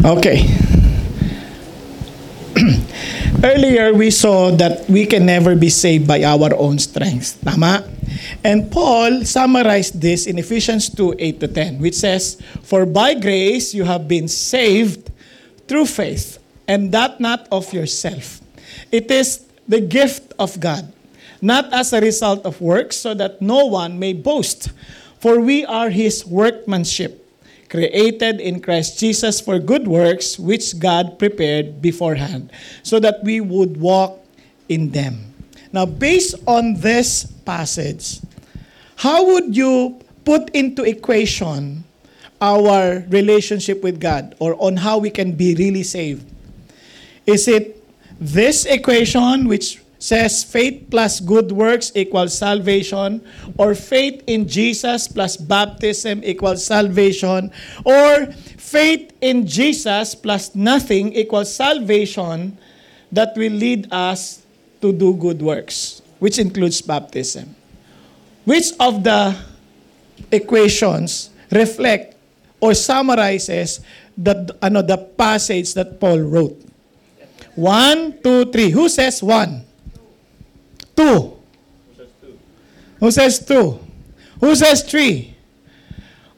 Okay. Earlier, we saw that we can never be saved by our own strength. Tama? And Paul summarized this in Ephesians 2 8 to 10, which says, For by grace you have been saved through faith, and that not of yourself. It is the gift of God, not as a result of works, so that no one may boast. For we are his workmanship created in Christ Jesus for good works, which God prepared beforehand, so that we would walk in them. Now, based on this passage, how would you put into equation our relationship with God or on how we can be really saved? Is it this equation which says faith plus good works equals salvation, or faith in Jesus plus baptism equals salvation, or faith in Jesus plus nothing equals salvation that will lead us to do good works, which includes baptism. Which of the equations reflect or summarizes the, ano, the passage that Paul wrote? One, two, three. Who says one? Two. Who says two? Who says three?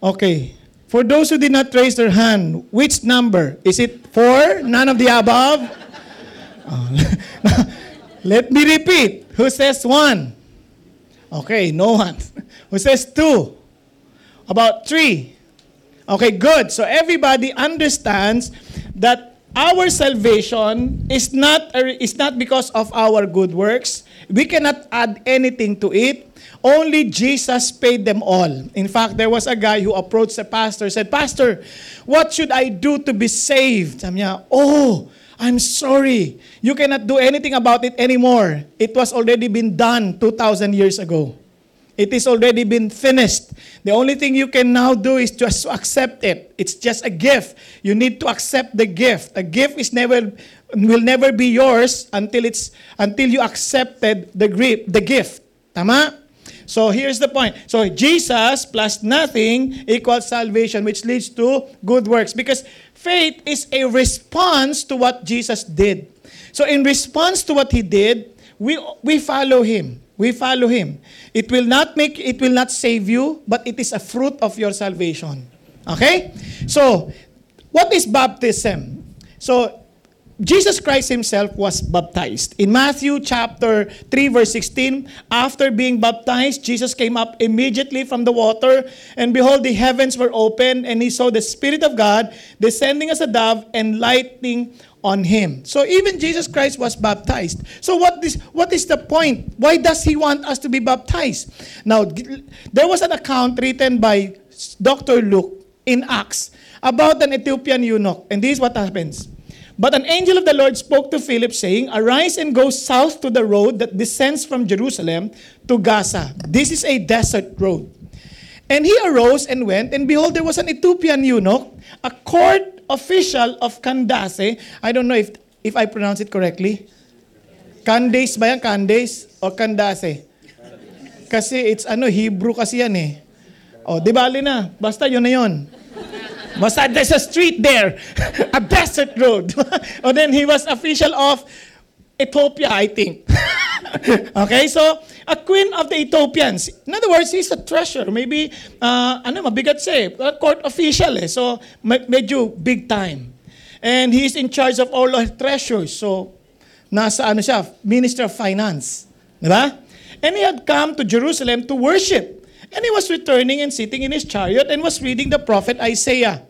Okay. For those who did not raise their hand, which number? Is it four? None of the above? Let me repeat. Who says one? Okay, no one. Who says two? About three? Okay, good. So everybody understands that our salvation is not is not because of our good works. We cannot add anything to it. Only Jesus paid them all. In fact, there was a guy who approached the pastor said, Pastor, what should I do to be saved? Sabi niya, oh, I'm sorry. You cannot do anything about it anymore. It was already been done 2,000 years ago. It is already been finished. The only thing you can now do is just to accept it. It's just a gift. You need to accept the gift. A gift is never will never be yours until it's until you accepted the gift, the gift. Tama? So here's the point. So Jesus plus nothing equals salvation, which leads to good works. Because faith is a response to what Jesus did. So in response to what he did, we we follow him. We follow him. It will not make it will not save you, but it is a fruit of your salvation. Okay? So, what is baptism? So, Jesus Christ himself was baptized. In Matthew chapter 3 verse 16, after being baptized, Jesus came up immediately from the water, and behold the heavens were open, and he saw the spirit of God descending as a dove and lighting on him. So even Jesus Christ was baptized. So what is what is the point? Why does he want us to be baptized? Now there was an account written by Dr. Luke in Acts about an Ethiopian eunuch, and this is what happens. But an angel of the Lord spoke to Philip, saying, Arise and go south to the road that descends from Jerusalem to Gaza. This is a desert road. And he arose and went, and behold, there was an Ethiopian eunuch, a court official of Candace. I don't know if if I pronounce it correctly. Candace ba yan? Candace or Candace? Kasi it's ano, Hebrew kasi yan eh. O, di bali na. Basta yun na yun. Basta there's a street there. a desert road. or then he was official of Ethiopia, I think. okay, so a queen of the Ethiopians. In other words, he's a treasure. Maybe, uh, ano, mabigat siya eh. A court official eh. So, medyo big time. And he's in charge of all our treasures. So, nasa ano siya, Minister of Finance. Di ba? And he had come to Jerusalem to worship. And he was returning and sitting in his chariot and was reading the prophet Isaiah.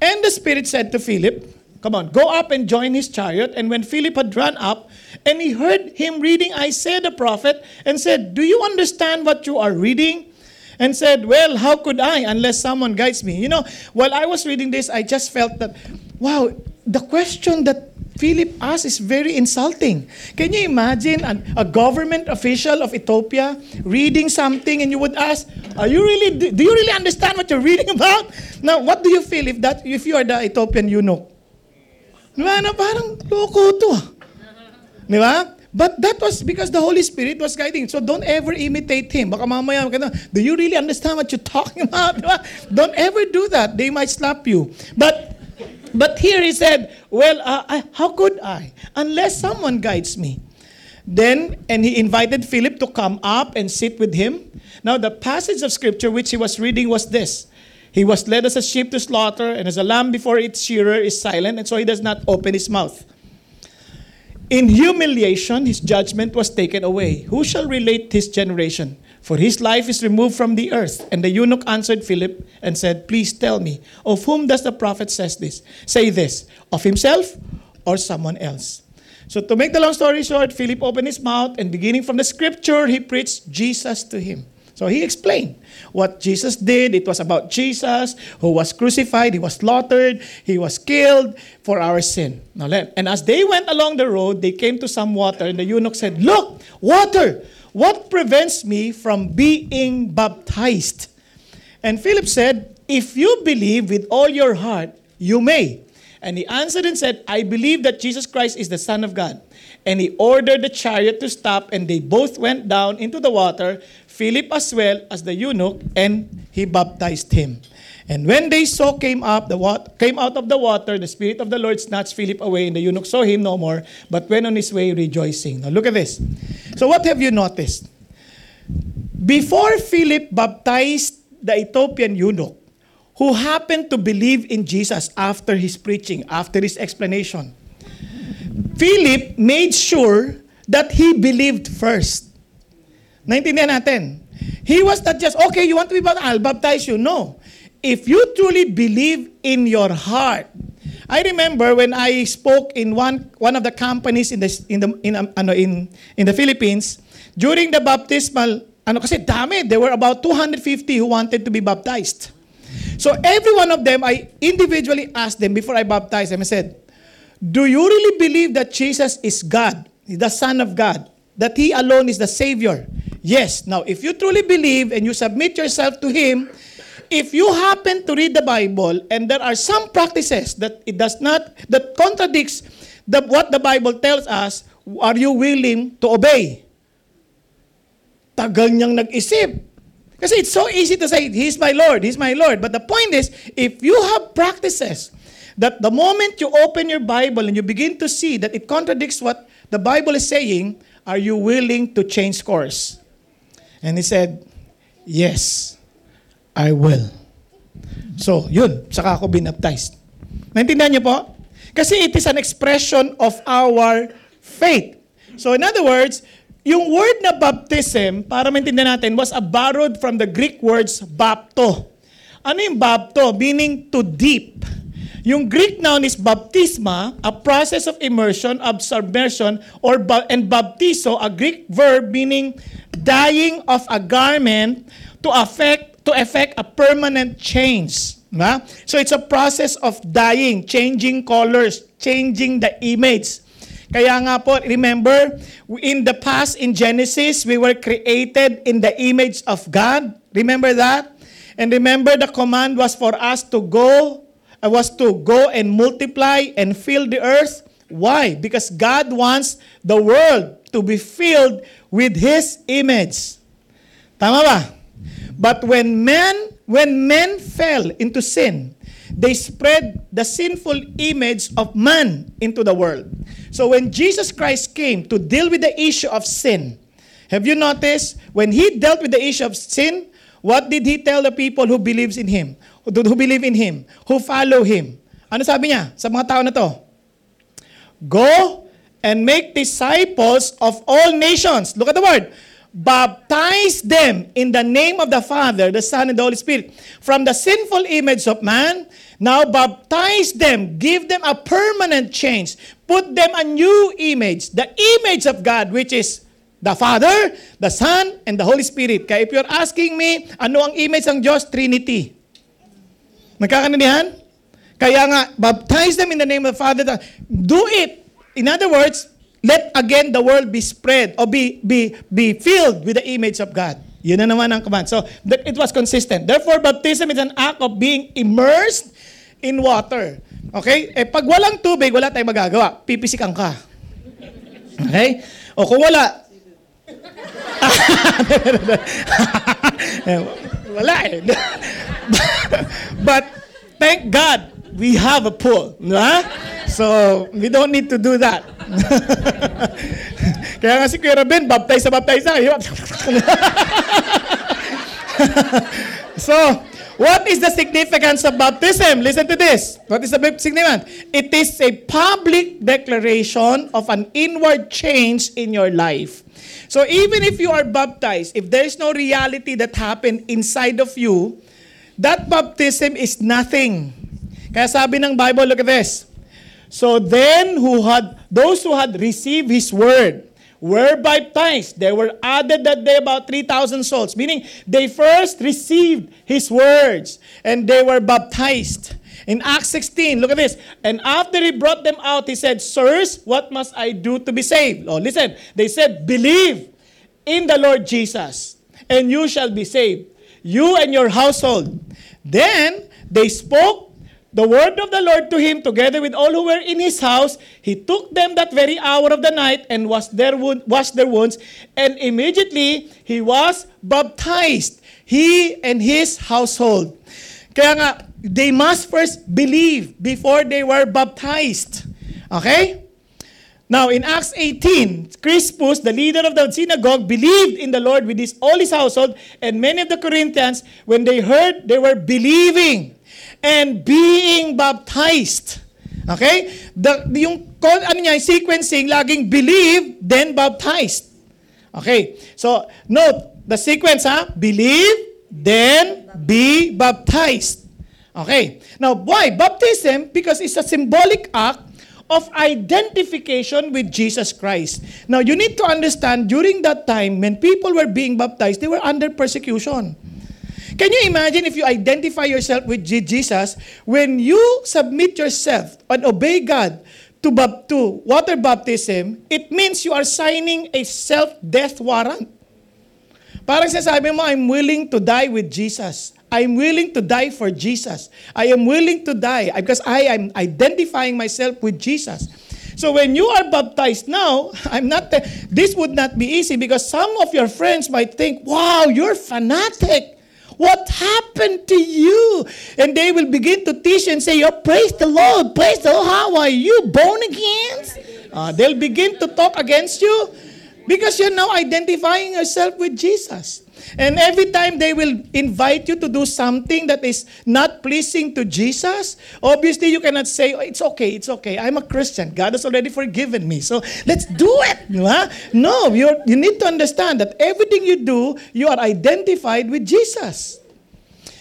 And the Spirit said to Philip, Come on, go up and join his chariot. And when Philip had run up, and he heard him reading Isaiah the prophet, and said, Do you understand what you are reading? And said, Well, how could I unless someone guides me? You know, while I was reading this, I just felt that, wow, the question that Philip asked is very insulting. Can you imagine an, a government official of Ethiopia reading something and you would ask, "Are you really? Do, do you really understand what you're reading about?" Now, what do you feel if that if you are the Ethiopian eunuch? Diba na parang loko to. Di ba? But that was because the Holy Spirit was guiding. So don't ever imitate Him. Baka mamaya, do you really understand what you're talking about? Diba? Don't ever do that. They might slap you. But but here he said, Well, uh, I, how could I? Unless someone guides me. Then, and he invited Philip to come up and sit with him. Now, the passage of scripture which he was reading was this He was led as a sheep to slaughter, and as a lamb before its shearer is silent, and so he does not open his mouth. In humiliation, his judgment was taken away. Who shall relate his generation? For his life is removed from the earth. And the eunuch answered Philip and said, Please tell me, of whom does the prophet says this? Say this, of himself or someone else? So to make the long story short, Philip opened his mouth and beginning from the scripture, he preached Jesus to him. So he explained what Jesus did. It was about Jesus who was crucified, he was slaughtered, he was killed for our sin. Now, let, and as they went along the road, they came to some water, and the eunuch said, Look, water! What prevents me from being baptized? And Philip said, If you believe with all your heart, you may. And he answered and said, I believe that Jesus Christ is the Son of God. And he ordered the chariot to stop, and they both went down into the water, Philip as well as the eunuch, and he baptized him. And when they saw came up the wat- came out of the water, the Spirit of the Lord snatched Philip away, and the eunuch saw him no more, but went on his way rejoicing. Now look at this. So what have you noticed? Before Philip baptized the Ethiopian eunuch, who happened to believe in Jesus after his preaching, after his explanation, Philip made sure that he believed first. Naintindihan natin. He was not just, okay, you want to be baptized, I'll baptize you. No. If you truly believe in your heart, I remember when I spoke in one one of the companies in the in the in um, ano in in the Philippines during the baptismal ano kasi dami there were about 250 who wanted to be baptized. So every one of them I individually asked them before I baptized them I said, "Do you really believe that Jesus is God, the Son of God, that he alone is the savior?" Yes. Now, if you truly believe and you submit yourself to him, if you happen to read the Bible and there are some practices that it does not that contradicts the, what the Bible tells us, are you willing to obey? Tagal niyang nag-isip. Kasi it's so easy to say, He's my Lord, He's my Lord. But the point is, if you have practices that the moment you open your Bible and you begin to see that it contradicts what the Bible is saying, are you willing to change course? And he said, Yes. I will. So, yun, saka ako binaptized. Naintindihan niyo po? Kasi it is an expression of our faith. So, in other words, yung word na baptism, para maintindihan natin, was a borrowed from the Greek words bapto. Ano yung bapto? Meaning to deep. Yung Greek noun is baptisma, a process of immersion, of submersion, or ba- and baptizo, a Greek verb meaning dyeing of a garment to affect to effect a permanent change. So it's a process of dying, changing colors, changing the image. Kaya nga po, remember, in the past, in Genesis, we were created in the image of God. Remember that? And remember, the command was for us to go, uh, was to go and multiply and fill the earth. Why? Because God wants the world to be filled with His image. Tama ba? But when men, when men fell into sin, they spread the sinful image of man into the world. So when Jesus Christ came to deal with the issue of sin, have you noticed when he dealt with the issue of sin, what did he tell the people who believes in him, who, who believe in him, who follow him? Ano sabi niya sa mga tao na to? Go and make disciples of all nations. Look at the word. Baptize them in the name of the Father, the Son, and the Holy Spirit. From the sinful image of man, now baptize them, give them a permanent change, put them a new image, the image of God, which is the Father, the Son, and the Holy Spirit. Kaya if you're asking me, ano ang image ng Diyos? Trinity. Nagkakanindihan? Kaya nga, baptize them in the name of the Father. the- Do it. In other words, again the world be spread or be, be, be filled with the image of God. Yun na naman ang command. So, that it was consistent. Therefore, baptism is an act of being immersed in water. Okay? Eh, pag walang tubig, wala tayong magagawa. Pipisikan ka. Okay? O kung wala, Eh, wala eh. But thank God we have a pool. di ba? So, we don't need to do that. Kaya nga si Kuya Ruben, baptize sa baptize na. so, what is the significance of baptism? Listen to this. What is the significance? It is a public declaration of an inward change in your life. So even if you are baptized, if there is no reality that happened inside of you, that baptism is nothing. Kaya sabi ng Bible, look at this. So then who had those who had received his word were baptized. They were added that day about 3,000 souls, meaning they first received his words and they were baptized. In Acts 16, look at this. And after he brought them out, he said, Sirs, what must I do to be saved? Oh, listen. They said, Believe in the Lord Jesus, and you shall be saved, you and your household. Then they spoke the word of the Lord to him together with all who were in his house. He took them that very hour of the night and washed their, washed their wounds, and immediately he was baptized, he and his household. Kaya nga, they must first believe before they were baptized. Okay? Now, in Acts 18, Crispus, the leader of the synagogue, believed in the Lord with his, all his household, and many of the Corinthians, when they heard, they were believing and being baptized. Okay? The, yung ano niya, sequencing, laging believe, then baptized. Okay? So, note, the sequence ha, believe, then be baptized. Okay. Now, why? Baptism, because it's a symbolic act of identification with Jesus Christ. Now, you need to understand, during that time, when people were being baptized, they were under persecution. Can you imagine if you identify yourself with Jesus, when you submit yourself and obey God to, to water baptism, it means you are signing a self-death warrant. Parang sasabi mo, I'm willing to die with Jesus. I'm willing to die for Jesus. I am willing to die because I am identifying myself with Jesus. So when you are baptized now, I'm not this would not be easy because some of your friends might think, "Wow, you're fanatic. What happened to you?" And they will begin to teach and say, "Oh, praise the Lord. Praise the Lord. How are you? Born again?" Uh, they'll begin to talk against you. Because you're now identifying yourself with Jesus. And every time they will invite you to do something that is not pleasing to Jesus, obviously you cannot say, oh, it's okay, it's okay. I'm a Christian. God has already forgiven me. So let's do it. No, you you need to understand that everything you do, you are identified with Jesus.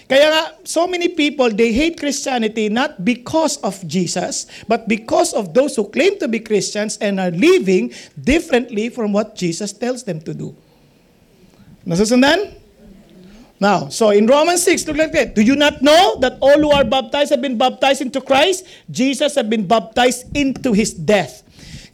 Kaya nga, so many people, they hate Christianity not because of Jesus, but because of those who claim to be Christians and are living differently from what Jesus tells them to do. Nasusundan? Now, so in Romans 6, look like that. Do you not know that all who are baptized have been baptized into Christ? Jesus have been baptized into his death.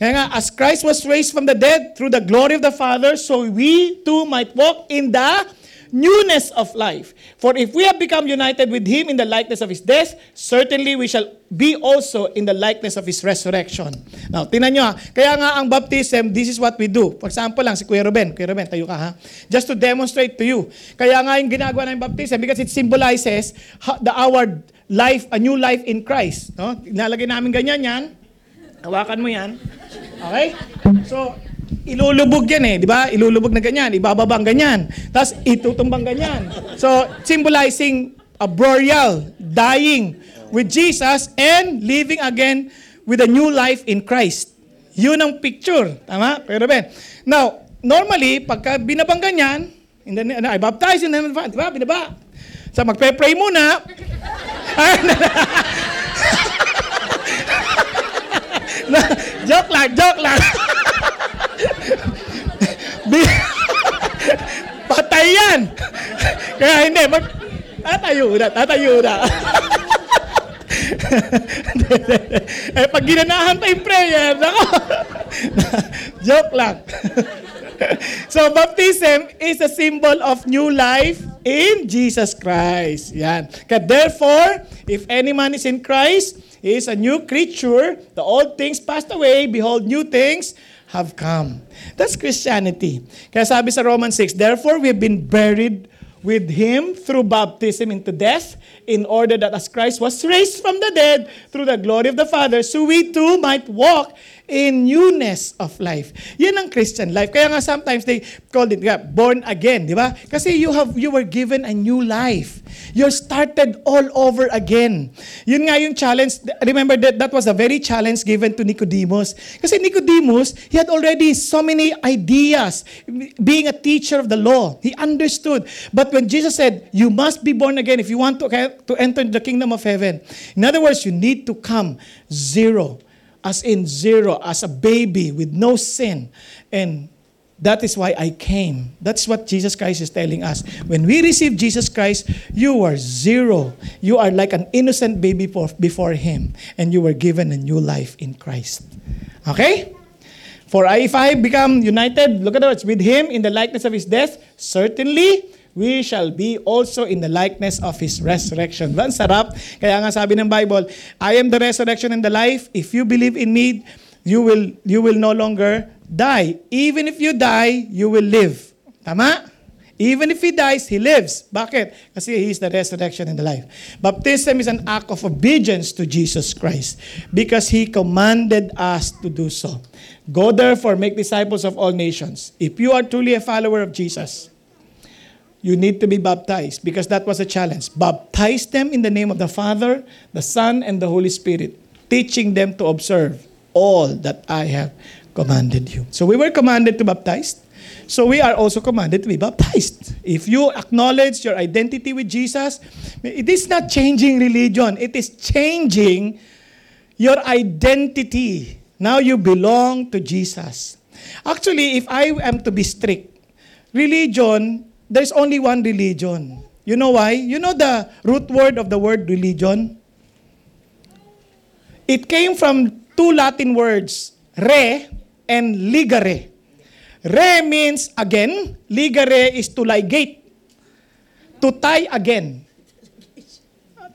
Kaya nga, as Christ was raised from the dead through the glory of the Father, so we too might walk in the newness of life. For if we have become united with him in the likeness of his death, certainly we shall be also in the likeness of his resurrection. Now, tinan nyo ha. Kaya nga ang baptism, this is what we do. For example lang, si Kuya Ruben. Kuya Ruben, tayo ka ha. Just to demonstrate to you. Kaya nga yung ginagawa ng baptism because it symbolizes the our life, a new life in Christ. No? Nalagay namin ganyan yan. Hawakan mo yan. Okay? So, ilulubog yan eh, di ba? Ilulubog na ganyan, ibababang ganyan. Tapos itutumbang ganyan. So, symbolizing a burial, dying with Jesus and living again with a new life in Christ. Yun ang picture. Tama? Pero Ben. Now, normally, pagka binabang ganyan, in the, I baptize in the name of di ba? Binaba. So, magpe-pray muna. joke lang, joke lang. Patay yan! Kaya hindi, mag... Tatayo na, tatayo na. eh, pag ginanahan pa yung prayer, nako. Joke lang. so, baptism is a symbol of new life in Jesus Christ. Yan. Kaya therefore, if any man is in Christ, he is a new creature. The old things passed away. Behold, new things have come. That's Christianity. Kaya sabi sa Romans 6, Therefore we have been buried with him through baptism into death, in order that as Christ was raised from the dead through the glory of the Father, so we too might walk in newness of life. Yan ang Christian life. Kaya nga sometimes they call it born again, di ba? Kasi you have you were given a new life. You're started all over again. Yun nga yung challenge. Remember that that was a very challenge given to Nicodemus. Kasi Nicodemus, he had already so many ideas being a teacher of the law. He understood. But when Jesus said, you must be born again if you want to, to enter the kingdom of heaven. In other words, you need to come zero as in zero, as a baby with no sin. And that is why I came. That's what Jesus Christ is telling us. When we receive Jesus Christ, you are zero. You are like an innocent baby before Him, and you were given a new life in Christ. Okay? For if I become united, look at words, with Him in the likeness of His death, certainly we shall be also in the likeness of His resurrection. Ba, sarap. Kaya nga sabi ng Bible, I am the resurrection and the life. If you believe in me, you will, you will no longer die. Even if you die, you will live. Tama? Even if he dies, he lives. Bakit? Kasi he is the resurrection and the life. Baptism is an act of obedience to Jesus Christ because he commanded us to do so. Go therefore, make disciples of all nations. If you are truly a follower of Jesus, you need to be baptized because that was a challenge. Baptize them in the name of the Father, the Son, and the Holy Spirit, teaching them to observe all that I have commanded you. So we were commanded to baptize. So we are also commanded to be baptized. If you acknowledge your identity with Jesus, it is not changing religion, it is changing your identity. Now you belong to Jesus. Actually, if I am to be strict, religion there's only one religion. You know why? You know the root word of the word religion? It came from two Latin words, re and ligare. Re means again, ligare is to ligate. To tie again.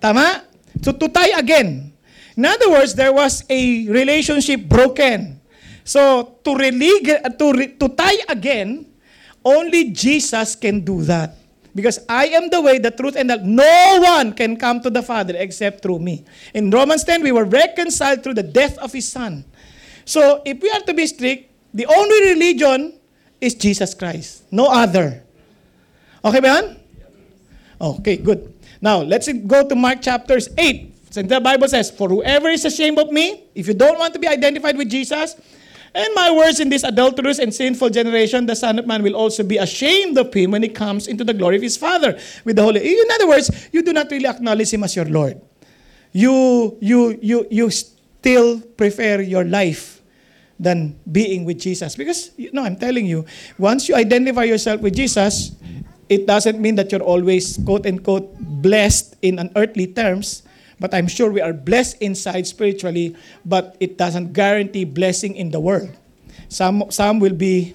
Tama? So to tie again. In other words, there was a relationship broken. So to, relig- to, re- to tie again Only Jesus can do that. Because I am the way, the truth, and the no one can come to the Father except through me. In Romans 10, we were reconciled through the death of His Son. So, if we are to be strict, the only religion is Jesus Christ. No other. Okay ba? Okay, good. Now, let's go to Mark chapters 8. So the Bible says, For whoever is ashamed of me, if you don't want to be identified with Jesus, And my words in this adulterous and sinful generation, the Son of Man will also be ashamed of him when he comes into the glory of his Father with the Holy. In other words, you do not really acknowledge him as your Lord. You, you, you, you still prefer your life than being with Jesus. Because, you know, I'm telling you, once you identify yourself with Jesus, it doesn't mean that you're always, quote unquote, blessed in an earthly terms But I'm sure we are blessed inside spiritually, but it doesn't guarantee blessing in the world. Some, some will be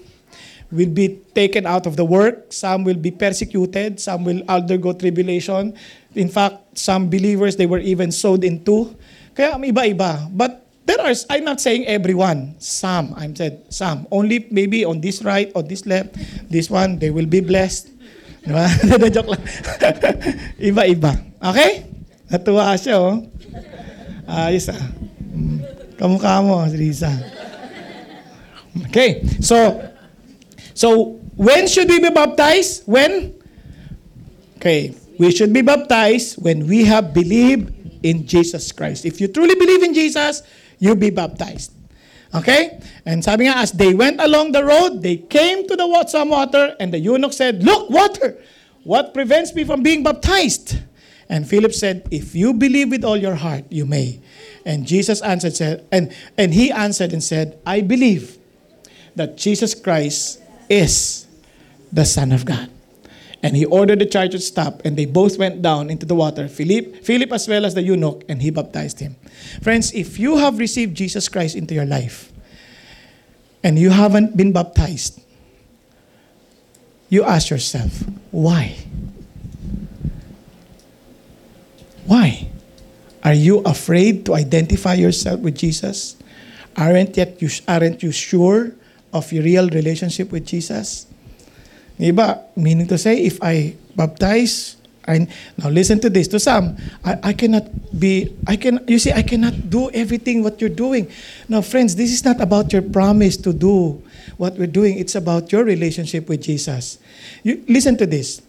will be taken out of the work, some will be persecuted, some will undergo tribulation. In fact, some believers, they were even sowed into. Kaya iba-iba. But there are, I'm not saying everyone, some, I'm said some. Only maybe on this right, on this left, this one, they will be blessed. Diba? Joke lang. Iba-iba. Okay? Natuwa siya, oh. Ayos, ah. Mm. Kamukha mo. Okay, so, so, when should we be baptized? When? Okay, we should be baptized when we have believed in Jesus Christ. If you truly believe in Jesus, you'll be baptized. Okay? And sabi nga, as they went along the road, they came to the some water, and the eunuch said, Look, water! What prevents me from being baptized? And Philip said, If you believe with all your heart, you may. And Jesus answered, said, and, and he answered and said, I believe that Jesus Christ is the Son of God. And he ordered the chariot to stop, and they both went down into the water, Philip, Philip as well as the eunuch, and he baptized him. Friends, if you have received Jesus Christ into your life, and you haven't been baptized, you ask yourself, why? Why? Are you afraid to identify yourself with Jesus? Aren't yet you aren't you sure of your real relationship with Jesus? Diba? Meaning to say, if I baptize, I, now listen to this. To some, I, I cannot be, I can, you see, I cannot do everything what you're doing. Now, friends, this is not about your promise to do what we're doing. It's about your relationship with Jesus. You, listen to this.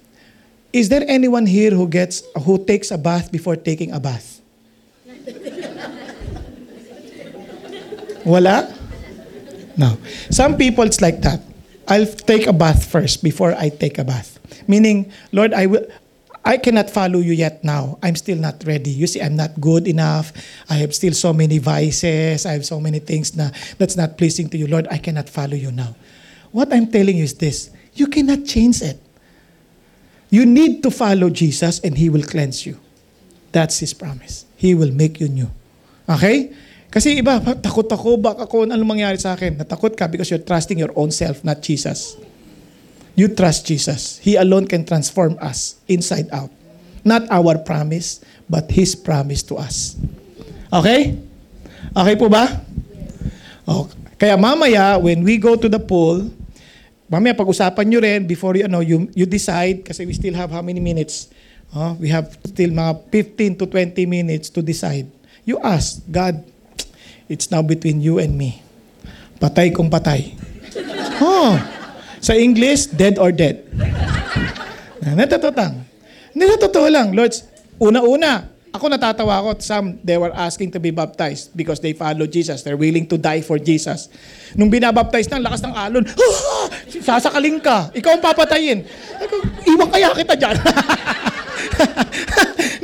Is there anyone here who gets, who takes a bath before taking a bath? Wala? No. Some people, it's like that. I'll take a bath first before I take a bath. Meaning, Lord, I will. I cannot follow you yet now. I'm still not ready. You see, I'm not good enough. I have still so many vices. I have so many things na, that's not pleasing to you. Lord, I cannot follow you now. What I'm telling you is this. You cannot change it. You need to follow Jesus and He will cleanse you. That's His promise. He will make you new. Okay? Kasi iba, takot ako, baka kung ano mangyari sa akin. Natakot ka because you're trusting your own self, not Jesus. You trust Jesus. He alone can transform us inside out. Not our promise, but His promise to us. Okay? Okay po ba? Oh, kaya mamaya, when we go to the pool, mamaya pag-usapan nyo rin before you, ano, you, you decide, kasi we still have how many minutes? Oh, we have still mga 15 to 20 minutes to decide. You ask, God, it's now between you and me. Patay kung patay. Oh. Sa English, dead or dead. Na, natatotang. Hindi na totoo lang. Lord, una-una, ako natatawa ako. Some, they were asking to be baptized because they follow Jesus. They're willing to die for Jesus. Nung binabaptize na, ang lakas ng alon, "Ah! sasakaling ka. Ikaw ang papatayin. Iwan kaya kita dyan.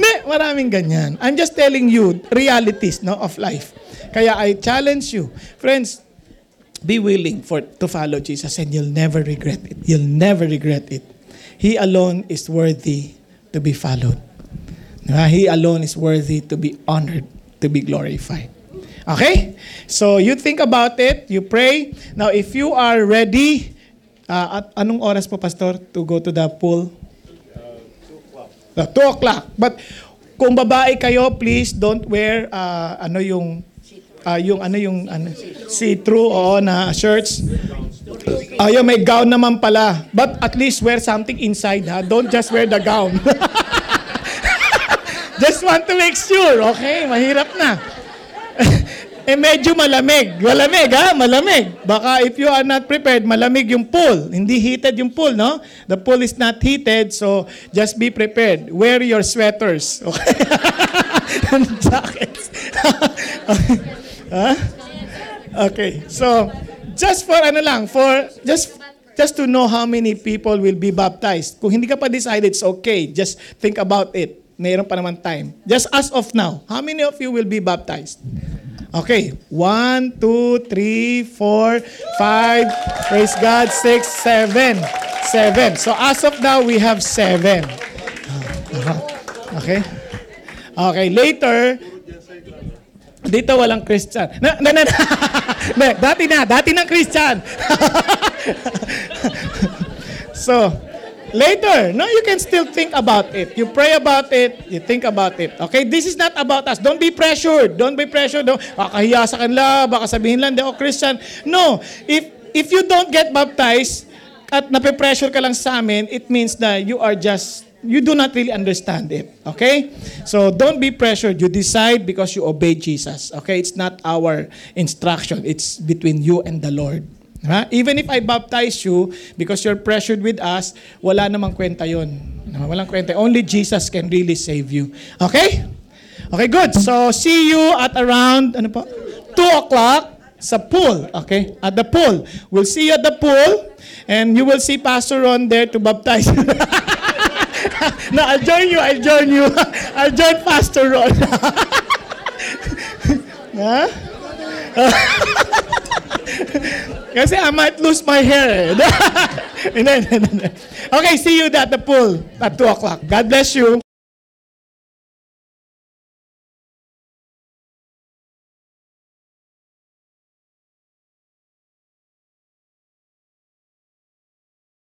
ne, maraming ganyan. I'm just telling you realities no, of life. Kaya I challenge you. Friends, be willing for to follow Jesus and you'll never regret it. You'll never regret it. He alone is worthy to be followed. Diba? He alone is worthy to be honored, to be glorified. Okay? So you think about it, you pray. Now if you are ready, uh, at anong oras po pastor to go to the pool? Uh, 2 o'clock. But kung babae kayo, please don't wear uh, ano yung ah, yung ano yung ano see-through oo na shirts. Ayun, may gown naman pala. But at least wear something inside ha. Don't just wear the gown. just want to make sure, okay? Mahirap na. eh medyo malamig. Malamig ha, malamig. Baka if you are not prepared, malamig yung pool. Hindi heated yung pool, no? The pool is not heated, so just be prepared. Wear your sweaters, okay? And jackets. Huh? Okay. So, just for ano lang, for just just to know how many people will be baptized. Kung hindi ka pa decided, it's okay. Just think about it. Mayroon pa naman time. Just as of now, how many of you will be baptized? Okay. One, two, three, four, five, praise God, six, seven. Seven. So as of now, we have seven. Okay? Okay, later, dito walang Christian. Na, na, na. Na, dati na, dati ng Christian. so, later, no, you can still think about it. You pray about it, you think about it. Okay, this is not about us. Don't be pressured. Don't be pressured. Don't, kakahiya sa kanila, baka sabihin lang, ako Christian. No, if if you don't get baptized at nape-pressure ka lang sa amin, it means that you are just you do not really understand it. Okay? So don't be pressured. You decide because you obey Jesus. Okay? It's not our instruction. It's between you and the Lord. Ha? Even if I baptize you because you're pressured with us, wala namang kwenta. No, Walang kwenta. Only Jesus can really save you. Okay? Okay, good. So see you at around, ano po? 2 o'clock sa pool. Okay? At the pool. We'll see you at the pool and you will see Pastor Ron there to baptize. no, I'll join you. I'll join you. I'll join Pastor Ron. ha? Kasi I might lose my hair. eh. Okay, see you at the pool at 2 o'clock. God bless you.